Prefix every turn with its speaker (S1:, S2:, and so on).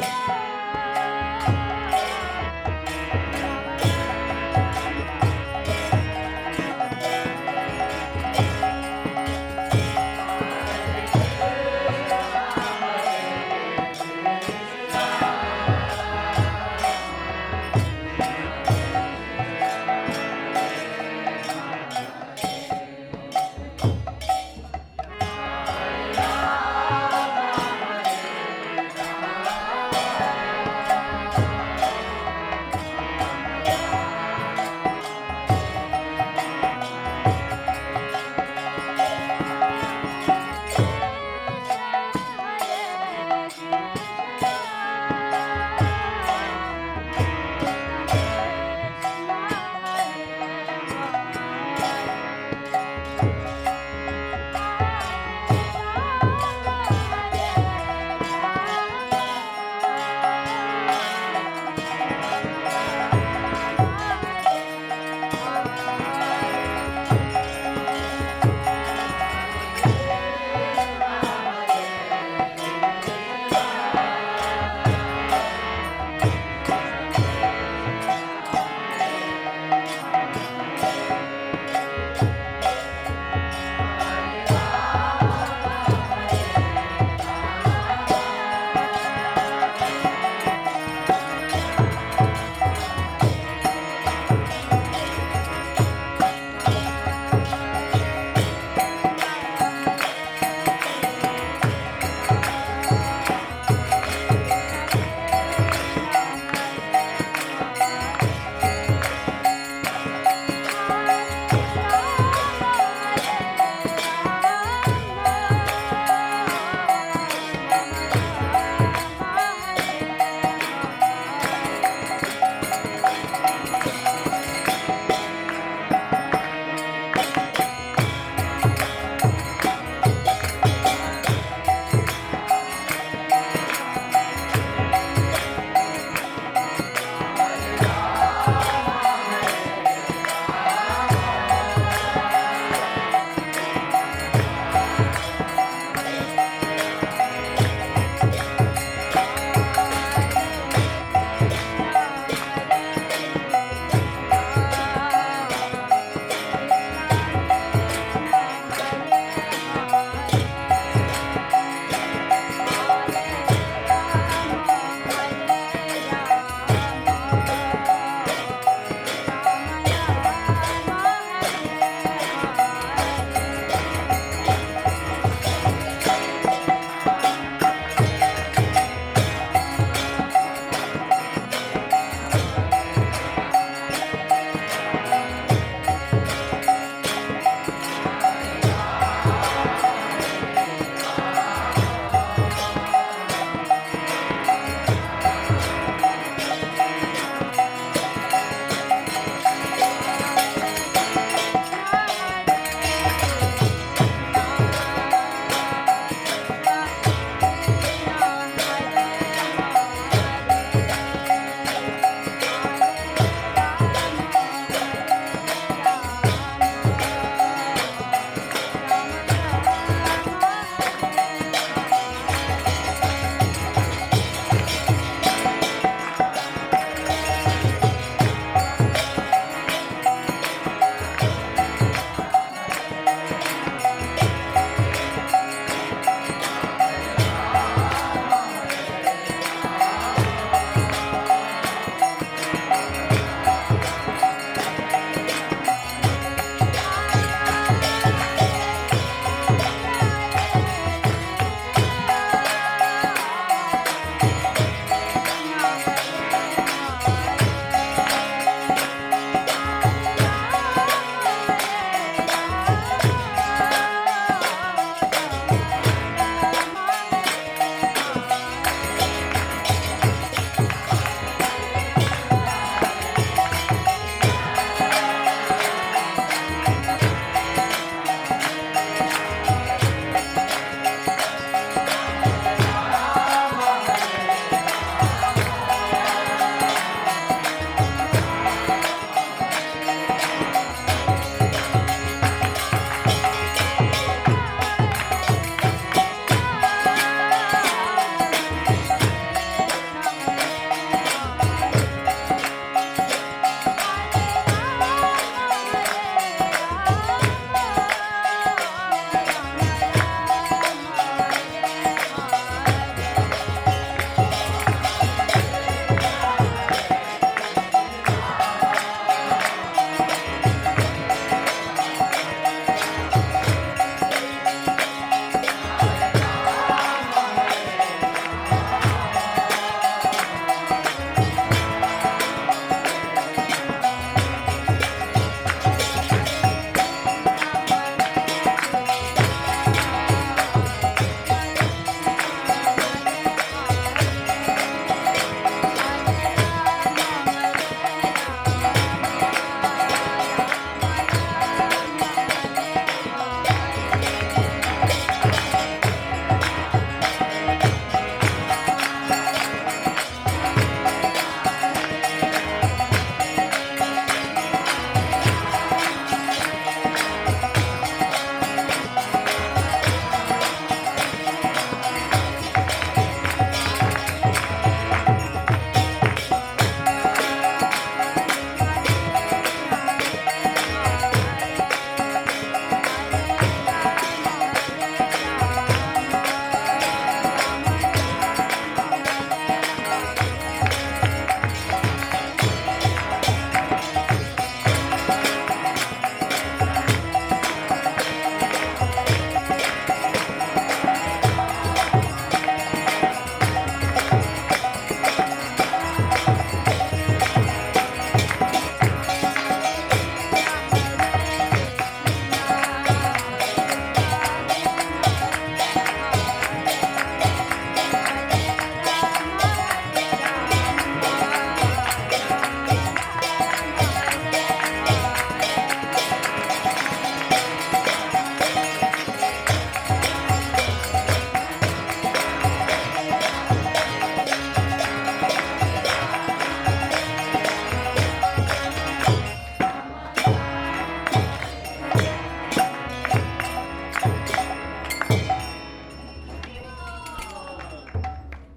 S1: Bye.